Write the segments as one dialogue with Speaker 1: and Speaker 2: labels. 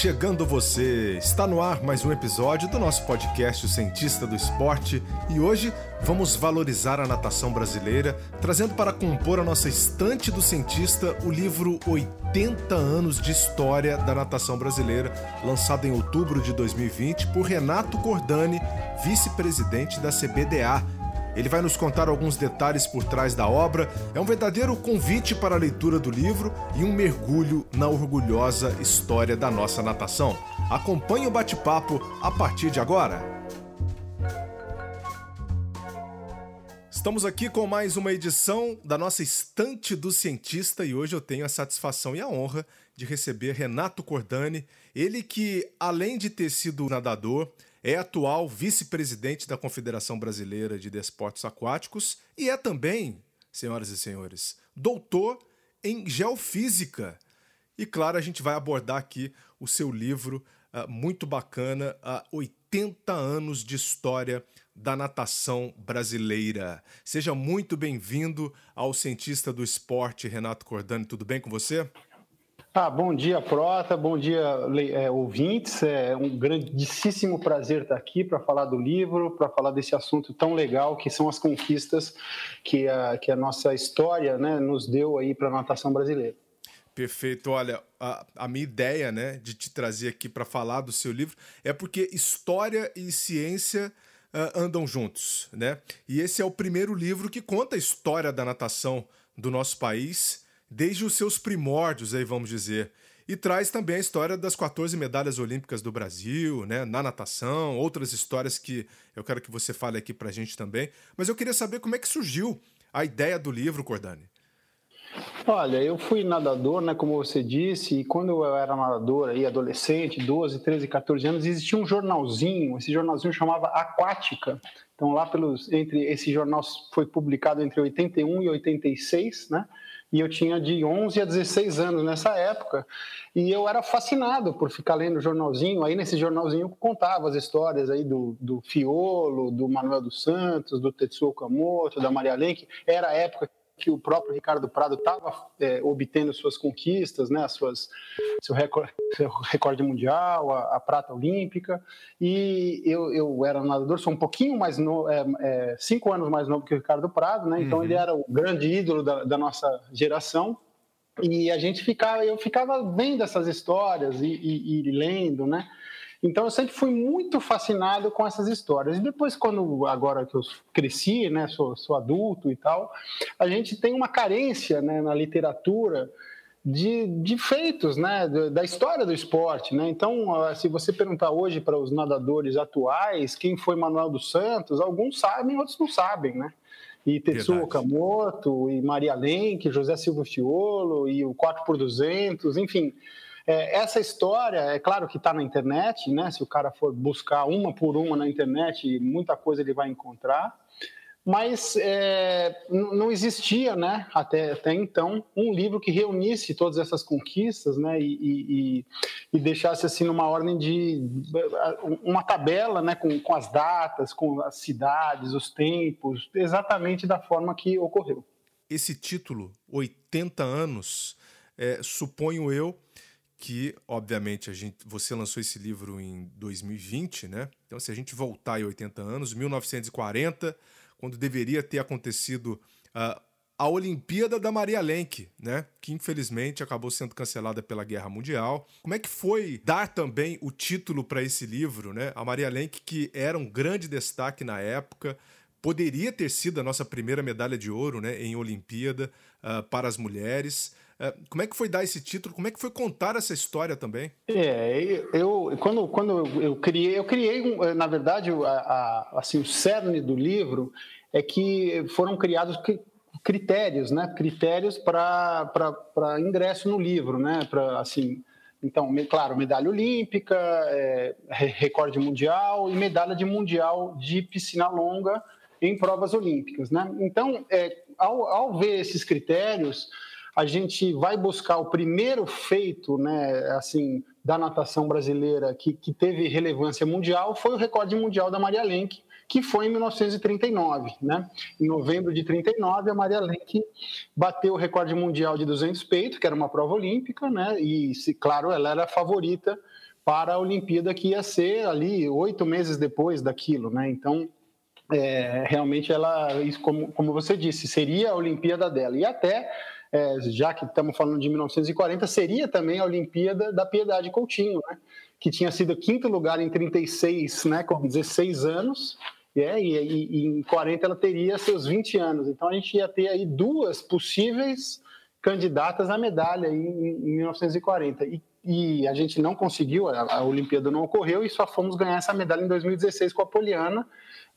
Speaker 1: Chegando você! Está no ar mais um episódio do nosso podcast O Cientista do Esporte e hoje vamos valorizar a natação brasileira, trazendo para compor a nossa estante do cientista o livro 80 anos de história da natação brasileira, lançado em outubro de 2020 por Renato Cordani, vice-presidente da CBDA ele vai nos contar alguns detalhes por trás da obra. É um verdadeiro convite para a leitura do livro e um mergulho na orgulhosa história da nossa natação. Acompanhe o bate-papo a partir de agora. Estamos aqui com mais uma edição da nossa Estante do Cientista e hoje eu tenho a satisfação e a honra de receber Renato Cordani, ele que, além de ter sido nadador, é atual vice-presidente da Confederação Brasileira de Desportos Aquáticos e é também, senhoras e senhores, doutor em geofísica. E claro, a gente vai abordar aqui o seu livro uh, muito bacana, uh, 80 anos de história da natação brasileira. Seja muito bem-vindo ao cientista do esporte, Renato Cordani. Tudo bem com você?
Speaker 2: Ah, bom dia, Prota, bom dia, é, ouvintes. É um grandíssimo prazer estar aqui para falar do livro, para falar desse assunto tão legal que são as conquistas que a, que a nossa história né, nos deu aí para a natação brasileira.
Speaker 1: Perfeito. Olha, a, a, minha ideia né, de te trazer aqui para falar do seu livro é porque história e ciência uh, andam juntos, né? E esse é o primeiro livro que conta a história da natação do nosso país desde os seus primórdios, aí vamos dizer. E traz também a história das 14 medalhas olímpicas do Brasil, né, na natação, outras histórias que eu quero que você fale aqui pra gente também. Mas eu queria saber como é que surgiu a ideia do livro, Cordani.
Speaker 2: Olha, eu fui nadador, né, como você disse, e quando eu era nadador, aí, adolescente, 12, 13, 14 anos, existia um jornalzinho, esse jornalzinho chamava Aquática. Então, lá pelos, entre, esse jornal foi publicado entre 81 e 86, né, e eu tinha de 11 a 16 anos nessa época, e eu era fascinado por ficar lendo jornalzinho, aí nesse jornalzinho eu contava as histórias aí do, do Fiolo, do Manuel dos Santos, do Tetsuo Okamoto, da Maria Lenk, era a época que o próprio Ricardo Prado estava é, obtendo suas conquistas, né, as suas, seu, recorde, seu recorde mundial, a, a, prata olímpica, e eu, eu era nadador, sou um pouquinho mais novo, é, é, cinco anos mais novo que o Ricardo Prado, né, então uhum. ele era o grande ídolo da, da nossa geração, e a gente ficava, eu ficava vendo essas histórias e, e, e lendo, né, então eu sempre fui muito fascinado com essas histórias. E depois, quando agora que eu cresci, né, sou, sou adulto e tal, a gente tem uma carência né, na literatura de, de feitos, né, da história do esporte, né. Então, se você perguntar hoje para os nadadores atuais quem foi Manuel dos Santos, alguns sabem, outros não sabem, né e Tetsuo Okamoto, e Maria Lenk, José Silva Fiolo, e o 4 por 200, enfim, é, essa história, é claro que está na internet, né? Se o cara for buscar uma por uma na internet, muita coisa ele vai encontrar. Mas é, não existia, né, até, até então, um livro que reunisse todas essas conquistas, né, e, e, e deixasse assim numa ordem de uma tabela, né, com, com as datas, com as cidades, os tempos, exatamente da forma que ocorreu.
Speaker 1: Esse título, 80 anos, é, suponho eu, que, obviamente, a gente, você lançou esse livro em 2020, né? Então, se a gente voltar em 80 anos, 1940, quando deveria ter acontecido uh, a Olimpíada da Maria Lenk, né? Que infelizmente acabou sendo cancelada pela Guerra Mundial. Como é que foi dar também o título para esse livro, né? A Maria Lenk, que era um grande destaque na época, poderia ter sido a nossa primeira medalha de ouro, né? Em Olimpíada uh, para as mulheres. É, como é que foi dar esse título? Como é que foi contar essa história também?
Speaker 2: É, eu quando, quando eu criei, eu criei, na verdade, a, a, assim, o cerne do livro é que foram criados critérios, né? Critérios para ingresso no livro, né? Para assim, então, claro, medalha olímpica, é, recorde mundial e medalha de mundial de piscina longa em provas olímpicas, né? Então, é, ao, ao ver esses critérios a gente vai buscar o primeiro feito, né, assim, da natação brasileira que, que teve relevância mundial foi o recorde mundial da Maria Lenk, que foi em 1939. Né? Em novembro de 39, a Maria Lenk bateu o recorde mundial de 200 peitos, que era uma prova olímpica, né? e, claro, ela era a favorita para a Olimpíada que ia ser ali oito meses depois daquilo. Né? Então, é, realmente ela, como, como você disse, seria a Olimpíada dela. E até é, já que estamos falando de 1940, seria também a Olimpíada da Piedade Coutinho, né? que tinha sido quinto lugar em 36, né, com 16 anos, é, e, e, em 40 ela teria seus 20 anos. Então a gente ia ter aí duas possíveis candidatas à medalha em, em 1940. E, e, a gente não conseguiu, a, a Olimpíada não ocorreu e só fomos ganhar essa medalha em 2016 com a Poliana,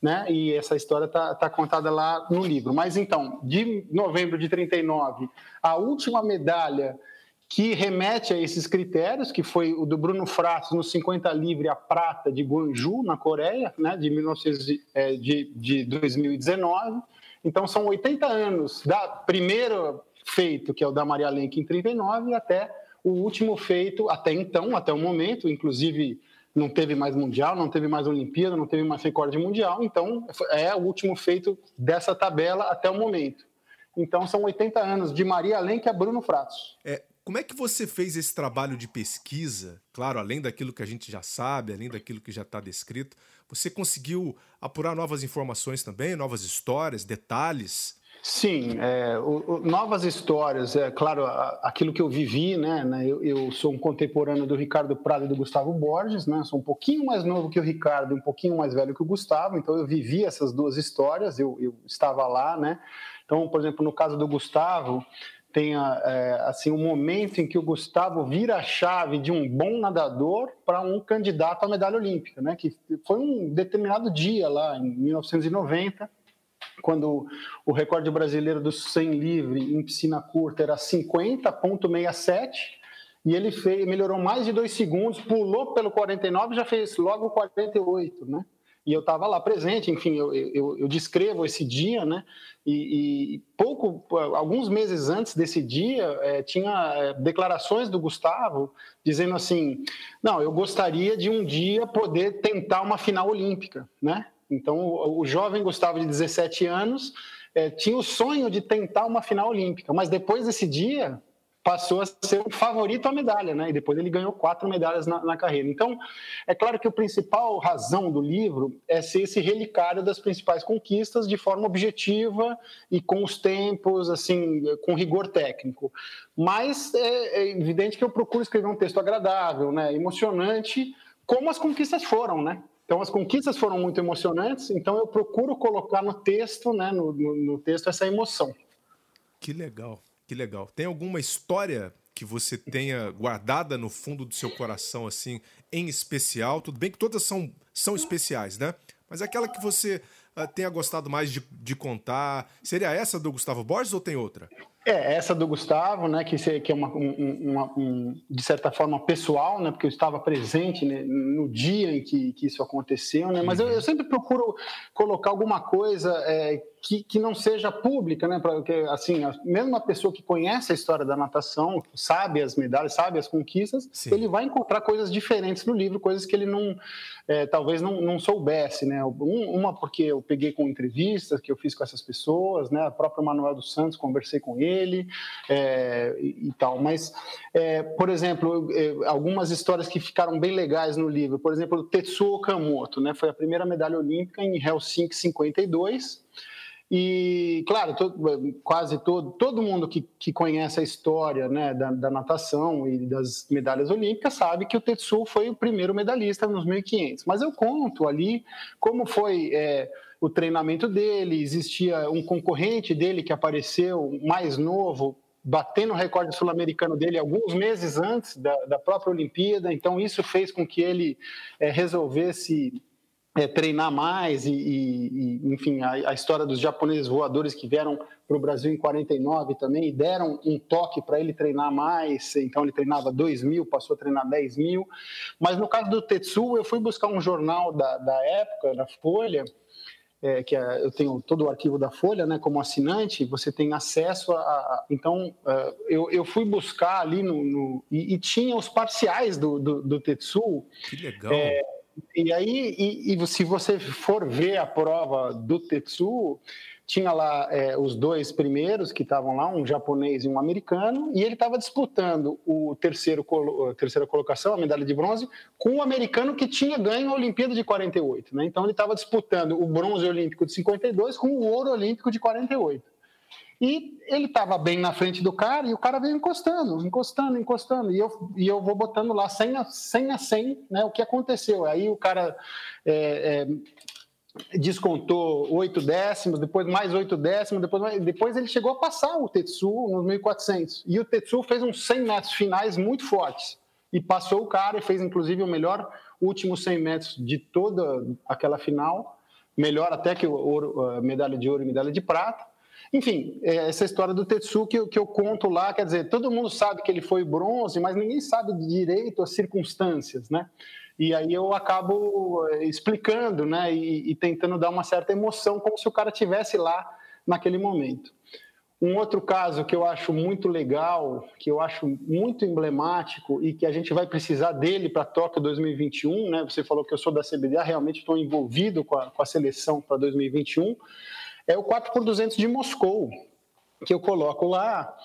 Speaker 2: né? E essa história está tá contada lá no livro. Mas então, de novembro de 39, a última medalha que remete a esses critérios, que foi o do Bruno Fratos no 50 livre, a prata de Guangzhou, na Coreia, né, de, 1900, é, de, de 2019. Então, são 80 anos da primeiro feito, que é o da Maria Lenk em 39, até o último feito, até então, até o momento, inclusive não teve mais Mundial, não teve mais Olimpíada, não teve mais recorde mundial, então é o último feito dessa tabela até o momento. Então são 80 anos de Maria Lenk a Bruno Fratos.
Speaker 1: É, como é que você fez esse trabalho de pesquisa? Claro, além daquilo que a gente já sabe, além daquilo que já está descrito, você conseguiu apurar novas informações também, novas histórias, detalhes?
Speaker 2: Sim, é, o, o, novas histórias, é claro, a, aquilo que eu vivi, né, né eu, eu, sou um contemporâneo do Ricardo Prado e do Gustavo Borges, né, sou um pouquinho mais novo que o Ricardo, um pouquinho mais velho que o Gustavo, então eu vivi essas duas histórias, eu, eu estava lá, né, então, por exemplo, no caso do Gustavo, tem é, assim um momento em que o Gustavo vira a chave de um bom nadador para um candidato à medalha olímpica, né? Que foi um determinado dia lá em 1990, quando o recorde brasileiro do 100 livre em piscina curta era 50.67 e ele fez, melhorou mais de dois segundos, pulou pelo 49 e já fez logo 48, né? e eu estava lá presente, enfim, eu, eu, eu, descrevo esse dia, né? E, e, pouco, alguns meses antes desse dia, é, tinha é, declarações do Gustavo dizendo assim: não, eu gostaria de um dia poder tentar uma final olímpica, né? Então, o, jovem Gustavo de 17 anos é, tinha o sonho de tentar uma final olímpica, mas depois desse dia, passou a ser o favorito à medalha, né? E depois ele ganhou quatro medalhas na, na, carreira. Então, é claro que a principal razão do livro é ser esse relicário das principais conquistas de forma objetiva e com os tempos, assim, com rigor técnico. Mas é, é evidente que eu procuro escrever um texto agradável, né? Emocionante, como as conquistas foram, né? Então, as conquistas foram muito emocionantes, então eu procuro colocar no texto, né, no, no, no texto, essa emoção.
Speaker 1: Que legal. Que legal. Tem alguma história que você tenha guardada no fundo do seu coração, assim, em especial? Tudo bem que todas são, são especiais, né? Mas aquela que você uh, tenha gostado mais de, de contar, seria essa do Gustavo Borges ou tem outra?
Speaker 2: É, essa do Gustavo, né, que, que é uma, uma um, de certa forma pessoal, né, porque eu estava presente né, no dia em que, que isso aconteceu, né, mas eu, eu, sempre procuro colocar alguma coisa é, que, que não seja pública, né? Porque, assim, mesmo uma pessoa que conhece a história da natação, sabe as medalhas, sabe as conquistas, Sim. ele vai encontrar coisas diferentes no livro, coisas que ele não, é, talvez não, não soubesse, né? Um, uma porque eu peguei com entrevistas que eu fiz com essas pessoas, né? O próprio Manuel dos Santos, conversei com ele é, e, tal. Mas, é, por exemplo, é, algumas histórias que ficaram bem legais no livro, por exemplo, o Tetsuo Okamoto, né? Foi a primeira medalha olímpica em Helsinki 52, e, claro, todo, quase todo, todo mundo que, que conhece a história né, da, da, natação e das medalhas olímpicas sabe que o Tetsu foi o primeiro medalhista nos 1500. Mas eu conto ali como foi é, o treinamento dele, existia um concorrente dele que apareceu mais novo, batendo o recorde sul-americano dele alguns meses antes da, da, própria Olimpíada. Então, isso fez com que ele é, resolvesse é, treinar mais e, e, e enfim, a, a, história dos japoneses voadores que vieram para o Brasil em 49 também deram um toque para ele treinar mais, então ele treinava 2 mil, passou a treinar 10 mil, mas no caso do Tetsu eu fui buscar um jornal da, da época, da Folha, é, que é, eu tenho todo o arquivo da Folha, né, como assinante, você tem acesso a. a então, uh, eu, eu fui buscar ali no. no e, e, tinha os parciais do, do, do Tetsu.
Speaker 1: Que legal! É,
Speaker 2: E aí, e, e, se você for ver a prova do Tetsu, tinha lá é, os dois primeiros que estavam lá, um japonês e um americano, e ele estava disputando o terceiro a terceira colocação, a medalha de bronze, com o americano que tinha ganho a Olimpíada de 48. Né? Então ele estava disputando o bronze olímpico de 52 com o ouro olímpico de 48. E ele estava bem na frente do cara e o cara veio encostando, encostando, encostando. E eu, e eu vou botando lá 100 a 100, a 100 né, o que aconteceu. Aí o cara é, é, descontou oito décimos, depois mais oito décimos, depois, depois ele chegou a passar o Tetsu nos 1400. E o Tetsu fez uns 100 metros finais muito fortes. E passou o cara e fez inclusive o melhor último 100 metros de toda aquela final. Melhor até que o medalha de ouro e medalha de prata. Enfim, é essa história do Tetsu que, que eu conto lá, quer dizer, todo mundo sabe que ele foi bronze, mas ninguém sabe direito as circunstâncias, né? E aí eu acabo é, explicando, né, e, e tentando dar uma certa emoção, como se o cara tivesse lá naquele momento. Um outro caso que eu acho muito legal, que eu acho muito emblemático e que a gente vai precisar dele para Tóquio 2021, né? Você falou que eu sou da CBDA, realmente estou envolvido com a, com a seleção para 2021 é o 4 por 200 de Moscou, que eu coloco lá.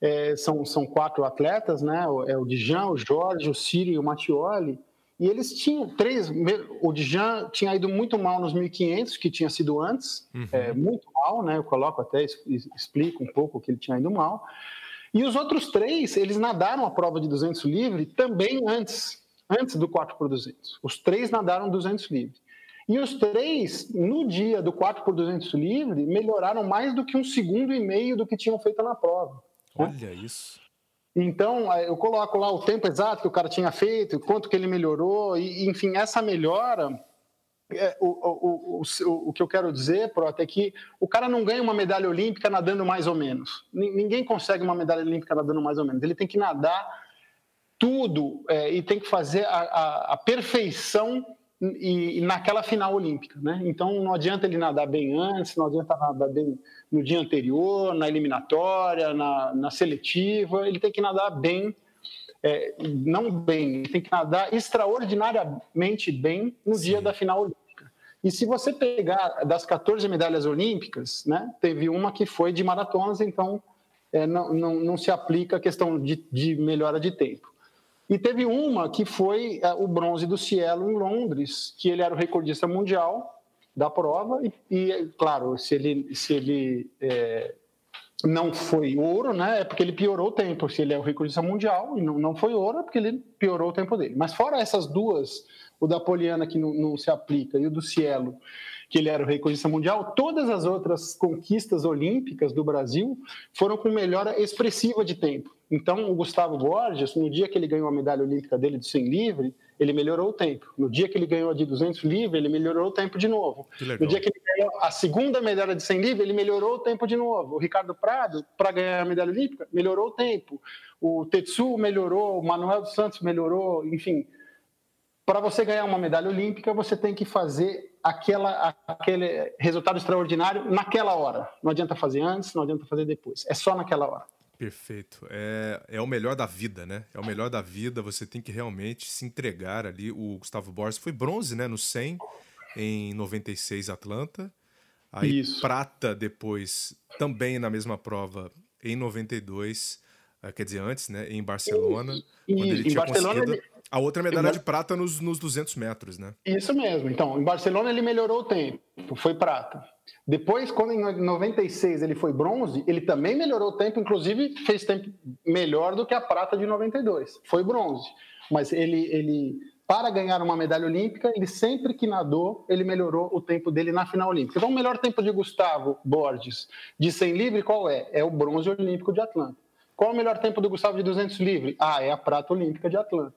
Speaker 2: É, são, são quatro atletas, né? É o Dijan, o Jorge, o Ciro e o Mattioli. E eles tinham três. O Dijan tinha ido muito mal nos 1500, que tinha sido antes, uhum. é, muito mal, né? Eu coloco até, explico um pouco que ele tinha ido mal. E os outros três, eles nadaram a prova de 200 livre também antes, antes do 4 por 200. Os três nadaram 200 livre. E os três, no dia do 4 por 200 livre, melhoraram mais do que um segundo e meio do que tinham feito na prova.
Speaker 1: Olha né? isso.
Speaker 2: Então, eu coloco lá o tempo exato que o cara tinha feito, quanto que ele melhorou, e, enfim, essa melhora. É, o, o, o, o, que eu quero dizer, Prota, é que o cara não ganha uma medalha olímpica nadando mais ou menos. Ninguém consegue uma medalha olímpica nadando mais ou menos. Ele tem que nadar tudo é, e tem que fazer a, a, a perfeição e, e, naquela final olímpica, né? Então não adianta ele nadar bem antes, não adianta nadar bem no dia anterior, na eliminatória, na, na seletiva, ele tem que nadar bem, é, não bem, ele tem que nadar extraordinariamente bem no Sim. dia da final olímpica. E se você pegar das 14 medalhas olímpicas, né, teve uma que foi de maratonas, então é, não, não, não se aplica a questão de, de melhora de tempo. E teve uma que foi é, o bronze do Cielo em Londres, que ele era o recordista mundial da prova. E, e claro, se ele, se ele é, não foi ouro, né, é porque ele piorou o tempo. Se ele é o recordista mundial e não, não foi ouro, é porque ele piorou o tempo dele. Mas fora essas duas, o da Poliana, que não, não se aplica, e o do Cielo, que ele era o recordista mundial, todas as outras conquistas olímpicas do Brasil foram com melhora expressiva de tempo. Então, o Gustavo Borges, no dia que ele ganhou a medalha olímpica dele de 100 livre, ele melhorou o tempo. No dia que ele ganhou a de 200 livre, ele melhorou o tempo de novo. No dia que ele ganhou a segunda medalha de 100 livre, ele melhorou o tempo de novo. O Ricardo Prado, para ganhar a medalha olímpica, melhorou o tempo. O Tetsu melhorou, o Manuel dos Santos melhorou, enfim. Para você ganhar uma medalha olímpica, você tem que fazer aquela, aquele resultado extraordinário naquela hora. Não adianta fazer antes, não adianta fazer depois. É só naquela hora.
Speaker 1: Perfeito. É, é o melhor da vida, né? É o melhor da vida. Você tem que realmente se entregar ali. O Gustavo Borges foi bronze, né? No 100, em 96, Atlanta. Aí Isso. prata depois, também na mesma prova, em 92. Eh, quer dizer, antes, né? Em Barcelona. Isso. Quando ele em tinha Barcelona conseguido... ele a outra medalha de prata nos, nos 200 metros, né?
Speaker 2: Isso mesmo. Então, em Barcelona ele melhorou o tempo, foi prata. Depois, quando em 96 ele foi bronze, ele também melhorou o tempo, inclusive fez tempo melhor do que a prata de 92. Foi bronze. Mas ele, ele para ganhar uma medalha olímpica, ele sempre que nadou, ele melhorou o tempo dele na final olímpica. Então, o melhor tempo de Gustavo Borges de 100 livre qual é? É o bronze olímpico de Atlanta. Qual é o melhor tempo do Gustavo de 200 livre? Ah, é a prata olímpica de Atlanta.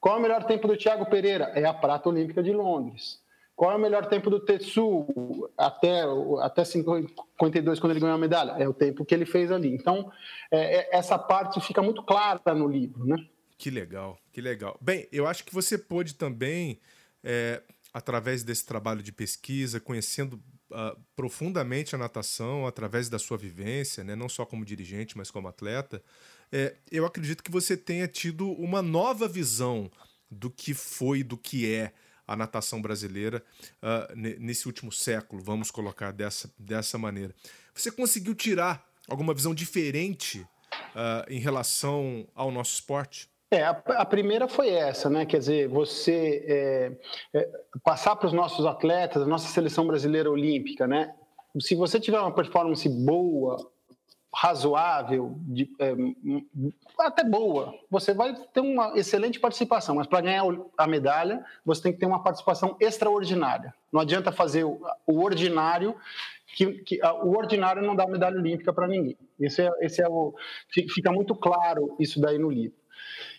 Speaker 2: Qual é o melhor tempo do Thiago Pereira? É a prata olímpica de Londres. Qual é o melhor tempo do Tetsu até, até 52, quando ele ganhou a medalha? É o tempo que ele fez ali. Então, é, é, essa parte fica muito clara no livro, né?
Speaker 1: Que legal, que legal. Bem, eu acho que você pôde também, é, através desse trabalho de pesquisa, conhecendo uh, profundamente a natação, através da sua vivência, né, não só como dirigente, mas como atleta, é, eu acredito que você tenha tido uma nova visão do que foi, do que é a natação brasileira uh, nesse último século, vamos colocar dessa, dessa maneira. Você conseguiu tirar alguma visão diferente uh, em relação ao nosso esporte?
Speaker 2: É, a, a, primeira foi essa, né? Quer dizer, você é, é, passar para os nossos atletas, a nossa seleção brasileira olímpica, né? Se você tiver uma performance boa, razoável, de, é, até boa, você vai ter uma excelente participação, mas para ganhar a medalha, você tem que ter uma participação extraordinária. Não adianta fazer o, o ordinário, que, que a, o ordinário não dá medalha olímpica para ninguém. Esse é, esse é o, fica muito claro isso daí no livro.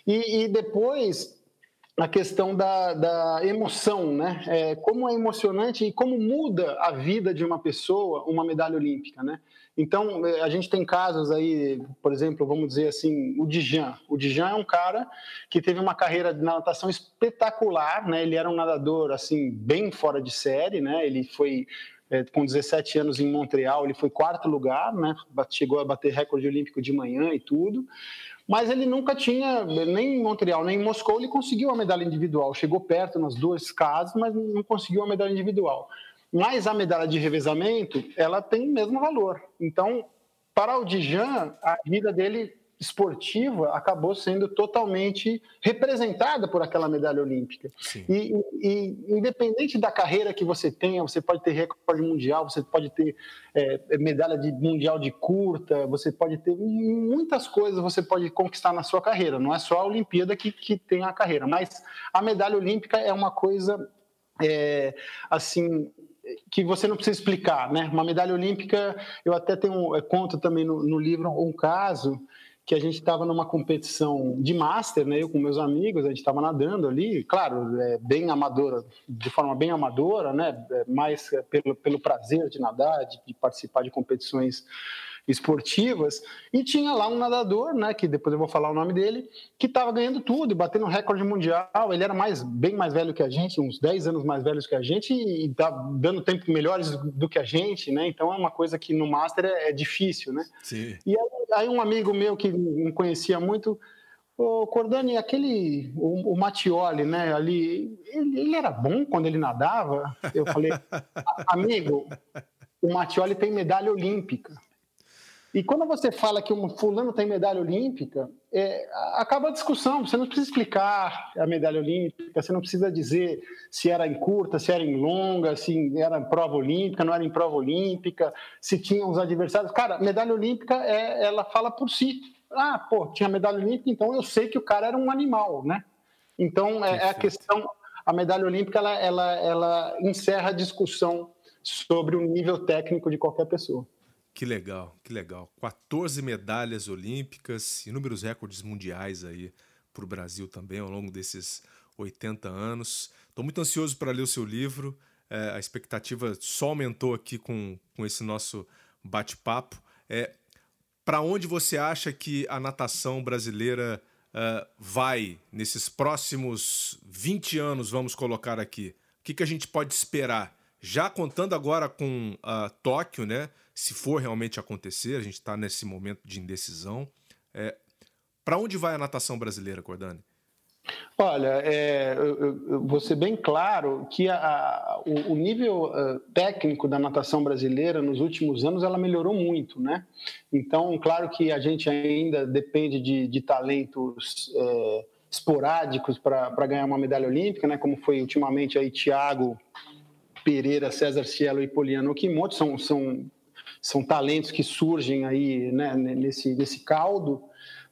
Speaker 2: E, e depois a questão da, da emoção, né? É, como é emocionante e como muda a vida de uma pessoa uma medalha olímpica, né? Então, é, a gente tem casos aí, por exemplo, vamos dizer assim, o Dijan. O Dijan é um cara que teve uma carreira de natação espetacular, né? Ele era um nadador, assim, bem fora de série, né? Ele foi é, com 17 anos em Montreal, ele foi quarto lugar, né? Chegou a bater recorde olímpico de manhã e tudo mas ele nunca tinha, nem em Montreal, nem em Moscou, ele conseguiu a medalha individual. Chegou perto nas duas casas, mas não conseguiu a medalha individual. Mas a medalha de revezamento, ela tem o mesmo valor. Então, para o Dijan, a vida dele esportiva acabou sendo totalmente representada por aquela medalha olímpica. E, e, independente da carreira que você tenha, você pode ter recorde mundial, você pode ter é, medalha de mundial de curta, você pode ter muitas coisas você pode conquistar na sua carreira. Não é só a Olimpíada que, que tem a carreira, mas a medalha olímpica é uma coisa é, assim que você não precisa explicar, né? Uma medalha olímpica, eu até tenho conto também no, no livro um caso que a gente estava numa competição de master, né? Eu com meus amigos, a gente estava nadando ali, claro, é, bem amadora, de forma bem amadora, né? É, mais pelo, pelo prazer de nadar, de, de participar de competições esportivas, e tinha lá um nadador, né, que depois eu vou falar o nome dele, que estava ganhando tudo, batendo recorde mundial. Ele era mais bem mais velho que a gente, uns 10 anos mais velho que a gente, e tá dando tempo melhores do que a gente, né? Então é uma coisa que no Master é, é difícil, né?
Speaker 1: Sim.
Speaker 2: E aí, aí, um amigo meu que não conhecia muito. Ô, Cordani, aquele, o, o Mattioli, né, ali, ele, ele era bom quando ele nadava? Eu falei, amigo, o Mattioli tem medalha olímpica. E quando você fala que um fulano tem medalha olímpica, é, acaba a discussão. Você não precisa explicar a medalha olímpica, você não precisa dizer se era em curta, se era em longa, se era em prova olímpica, não era em prova olímpica, se tinha os adversários. Cara, medalha olímpica, é, ela fala por si. Ah, pô, tinha medalha olímpica, então eu sei que o cara era um animal, né? Então, é, é a questão... A medalha olímpica, ela, ela, ela encerra a discussão sobre o nível técnico de qualquer pessoa.
Speaker 1: Que legal, que legal. 14 medalhas olímpicas, inúmeros recordes mundiais aí para o Brasil também ao longo desses 80 anos. Estou muito ansioso para ler o seu livro. É, a expectativa só aumentou aqui com, com esse nosso bate-papo. É, para onde você acha que a natação brasileira uh, vai nesses próximos 20 anos, vamos colocar aqui? O que, que a gente pode esperar? Já contando agora com uh, Tóquio, né? Se for realmente acontecer, a gente está nesse momento de indecisão. É, Para onde vai a natação brasileira, Cordani?
Speaker 2: Olha, é, bem claro que a, a, o, o, nível uh, técnico da natação brasileira nos últimos anos ela melhorou muito, né? Então, claro que a gente ainda depende de, de talentos é, esporádicos para ganhar uma medalha olímpica, né? Como foi ultimamente aí Thiago Pereira, César Cielo e Poliano Okimoto, são, são são talentos que surgem aí né, nesse, nesse caldo,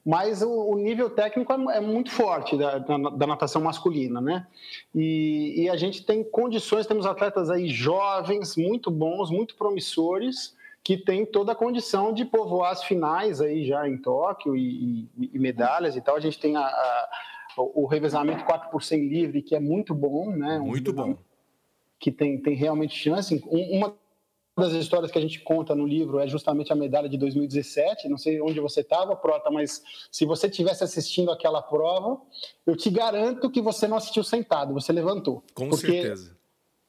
Speaker 2: mas o, o nível técnico é, é muito forte da, da, da, natação masculina, né? E, e, a gente tem condições, temos atletas aí jovens, muito bons, muito promissores, que têm toda a condição de povoar as finais aí já em Tóquio e, e, e medalhas e tal. A gente tem a, a, o revezamento 4 por 100 livre, que é muito bom, né?
Speaker 1: Muito um, bom.
Speaker 2: Que tem, tem realmente chance. Uma das histórias que a gente conta no livro é justamente a medalha de 2017. Não sei onde você estava, Prota, mas se você tivesse assistindo aquela prova, eu te garanto que você não assistiu sentado, você levantou.
Speaker 1: Com certeza.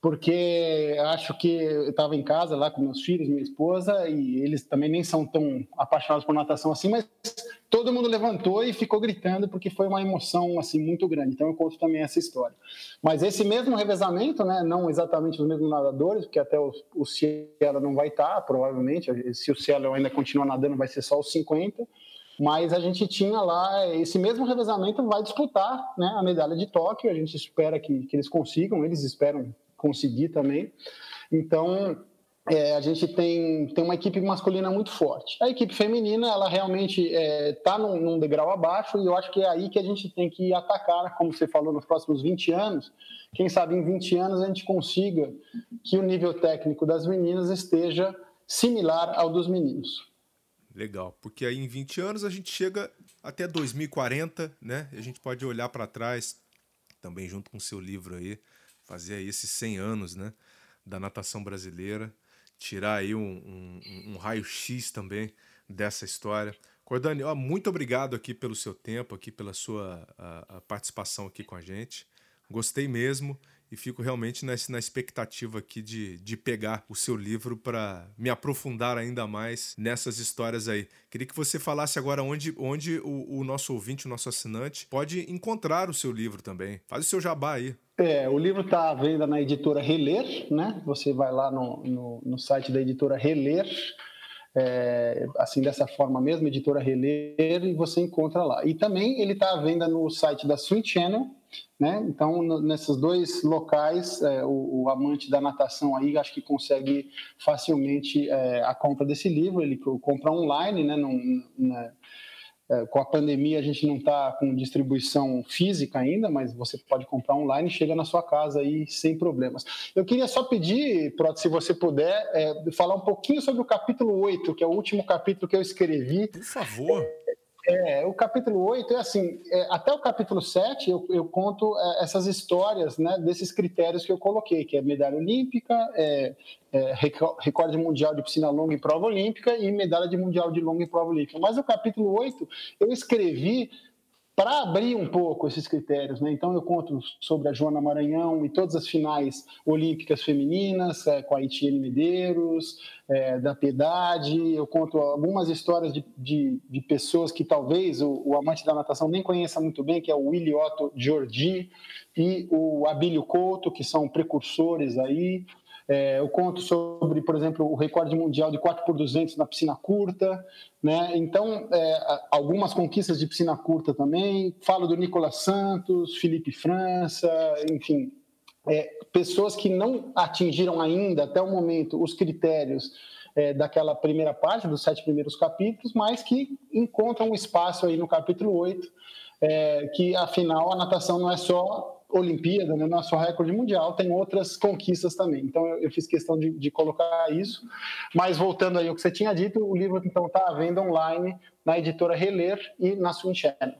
Speaker 2: Porque acho que eu estava em casa lá com meus filhos, minha esposa, e eles também nem são tão apaixonados por natação assim, mas todo mundo levantou e ficou gritando porque foi uma emoção assim muito grande. Então eu conto também essa história. Mas esse mesmo revezamento, né, não exatamente os mesmos nadadores, porque até o, o Cielo não vai estar, provavelmente. Se o Cielo ainda continuar nadando, vai ser só os 50. Mas a gente tinha lá esse mesmo revezamento vai disputar né, a medalha de Tóquio. A gente espera que, que eles consigam, eles esperam conseguir também. Então é, a gente tem, tem uma equipe masculina muito forte. A equipe feminina, ela realmente está é, tá num, num, degrau abaixo e eu acho que é aí que a gente tem que atacar, como você falou, nos próximos 20 anos. Quem sabe em 20 anos a gente consiga que o nível técnico das meninas esteja similar ao dos meninos.
Speaker 1: Legal, porque aí em 20 anos a gente chega até 2040, né? A gente pode olhar para trás, também junto com o seu livro aí, fazer aí esses 100 anos, né? Da natação brasileira tirar aí um, um, um raio-x também dessa história. Cordani, ó, muito obrigado aqui pelo seu tempo, aqui pela sua a, a participação aqui com a gente. Gostei mesmo e fico realmente nessa, na expectativa aqui de, de pegar o seu livro para me aprofundar ainda mais nessas histórias aí. Queria que você falasse agora onde, onde o, o nosso ouvinte, o nosso assinante, pode encontrar o seu livro também. Faz o seu jabá aí.
Speaker 2: É, o livro está à venda na editora Reler, né? Você vai lá no, no, no site da editora Reler, é, assim dessa forma mesmo, editora Reler, e você encontra lá. E também ele está à venda no site da Swing Channel, né? Então, nesses dois locais, é, o, o, amante da natação aí acho que consegue facilmente é, a compra desse livro. Ele compra online, né? Num, né? É, com a pandemia a gente não está com distribuição física ainda, mas você pode comprar online chega na sua casa aí sem problemas. Eu queria só pedir, Proto, se você puder, é, falar um pouquinho sobre o capítulo 8, que é o último capítulo que eu escrevi.
Speaker 1: Por favor.
Speaker 2: É, o capítulo 8 é assim, é, até o capítulo 7 eu, eu conto é, essas histórias né, desses critérios que eu coloquei, que é medalha olímpica, é, é recorde mundial de piscina longa em prova olímpica e medalha de mundial de longa em prova olímpica. Mas o capítulo 8 eu escrevi para abrir um pouco esses critérios. Né? Então, eu conto sobre a Joana Maranhão e todas as finais olímpicas femininas, é, com a Etienne Medeiros, é, da Piedade. Eu conto algumas histórias de, de, de pessoas que talvez o, o, amante da natação nem conheça muito bem, que é o Willy Otto Giorgi e o Abílio Couto, que são precursores aí. É, eu conto sobre, por exemplo, o recorde mundial de 4 por 200 na piscina curta, né? Então, é, algumas conquistas de piscina curta também. Falo do Nicolas Santos, Felipe França, enfim, é, pessoas que não atingiram ainda até o momento os critérios é, daquela primeira parte, dos sete primeiros capítulos, mas que encontram um espaço aí no capítulo 8, é, que afinal a natação não é só Olimpíada, né, nosso recorde mundial, tem outras conquistas também. Então eu, eu fiz questão de, de, colocar isso. Mas voltando aí ao que você tinha dito, o livro então está à venda online na editora Reler e na Swing Channel.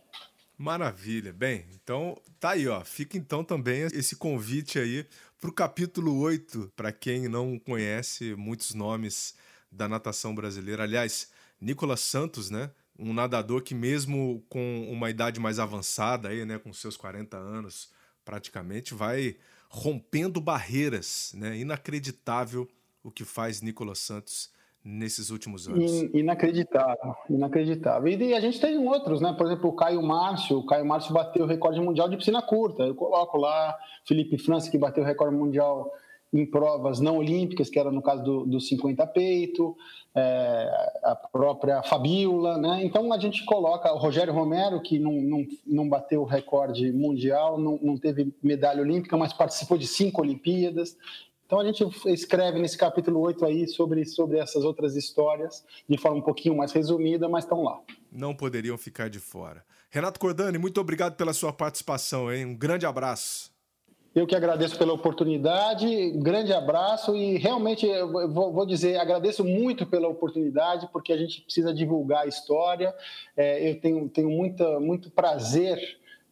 Speaker 1: Maravilha. Bem, então tá aí, ó. Fica então também esse convite aí para o capítulo 8, para quem não conhece muitos nomes da natação brasileira. Aliás, Nicolas Santos, né? Um nadador que mesmo com uma idade mais avançada aí, né, com seus 40 anos, praticamente, vai rompendo barreiras. Né? Inacreditável o que faz Nicolas Santos nesses últimos anos.
Speaker 2: Inacreditável, inacreditável. E, a gente tem outros, né? Por exemplo, o Caio Márcio. O Caio Márcio bateu o recorde mundial de piscina curta. Eu coloco lá Felipe França, que bateu o recorde mundial em provas não olímpicas, que era no caso do, do 50 peito, é, a própria Fabiola, né? Então a gente coloca o Rogério Romero, que não, não, não bateu o recorde mundial, não, não teve medalha olímpica, mas participou de cinco Olimpíadas. Então a gente escreve nesse capítulo 8 aí sobre, sobre essas outras histórias, de forma um pouquinho mais resumida, mas estão lá.
Speaker 1: Não poderiam ficar de fora. Renato Cordani, muito obrigado pela sua participação, hein? Um grande abraço.
Speaker 2: Eu que agradeço pela oportunidade, grande abraço e realmente vou, dizer, agradeço muito pela oportunidade, porque a gente precisa divulgar a história. É, eu tenho, tenho muita, muito prazer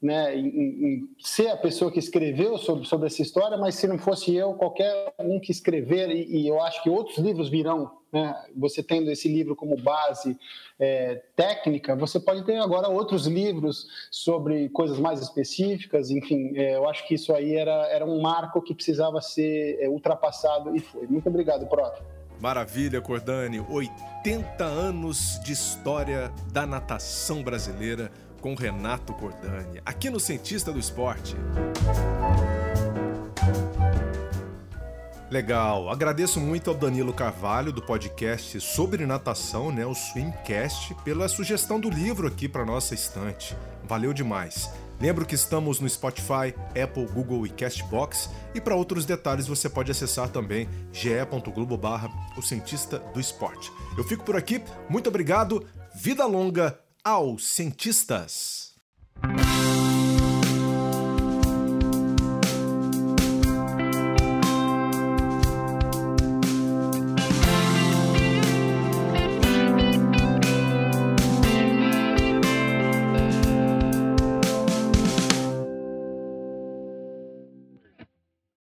Speaker 2: né, em, em, ser a pessoa que escreveu sobre, sobre essa história, mas se não fosse eu, qualquer um que escrever, e, e eu acho que outros livros virão né? Você tendo esse livro como base é, técnica, você pode ter agora outros livros sobre coisas mais específicas. Enfim, é, eu acho que isso aí era, era um marco que precisava ser é, ultrapassado e foi. Muito obrigado, Proto.
Speaker 1: Maravilha, Cordani. 80 anos de história da natação brasileira com Renato Cordani, aqui no Cientista do Esporte. Legal. Agradeço muito ao Danilo Carvalho do podcast sobre natação, né, o Swimcast, pela sugestão do livro aqui para nossa estante. Valeu demais. Lembro que estamos no Spotify, Apple, Google e Castbox e para outros detalhes você pode acessar também ge.globo barra o cientista do esporte. Eu fico por aqui, muito obrigado, vida longa aos cientistas!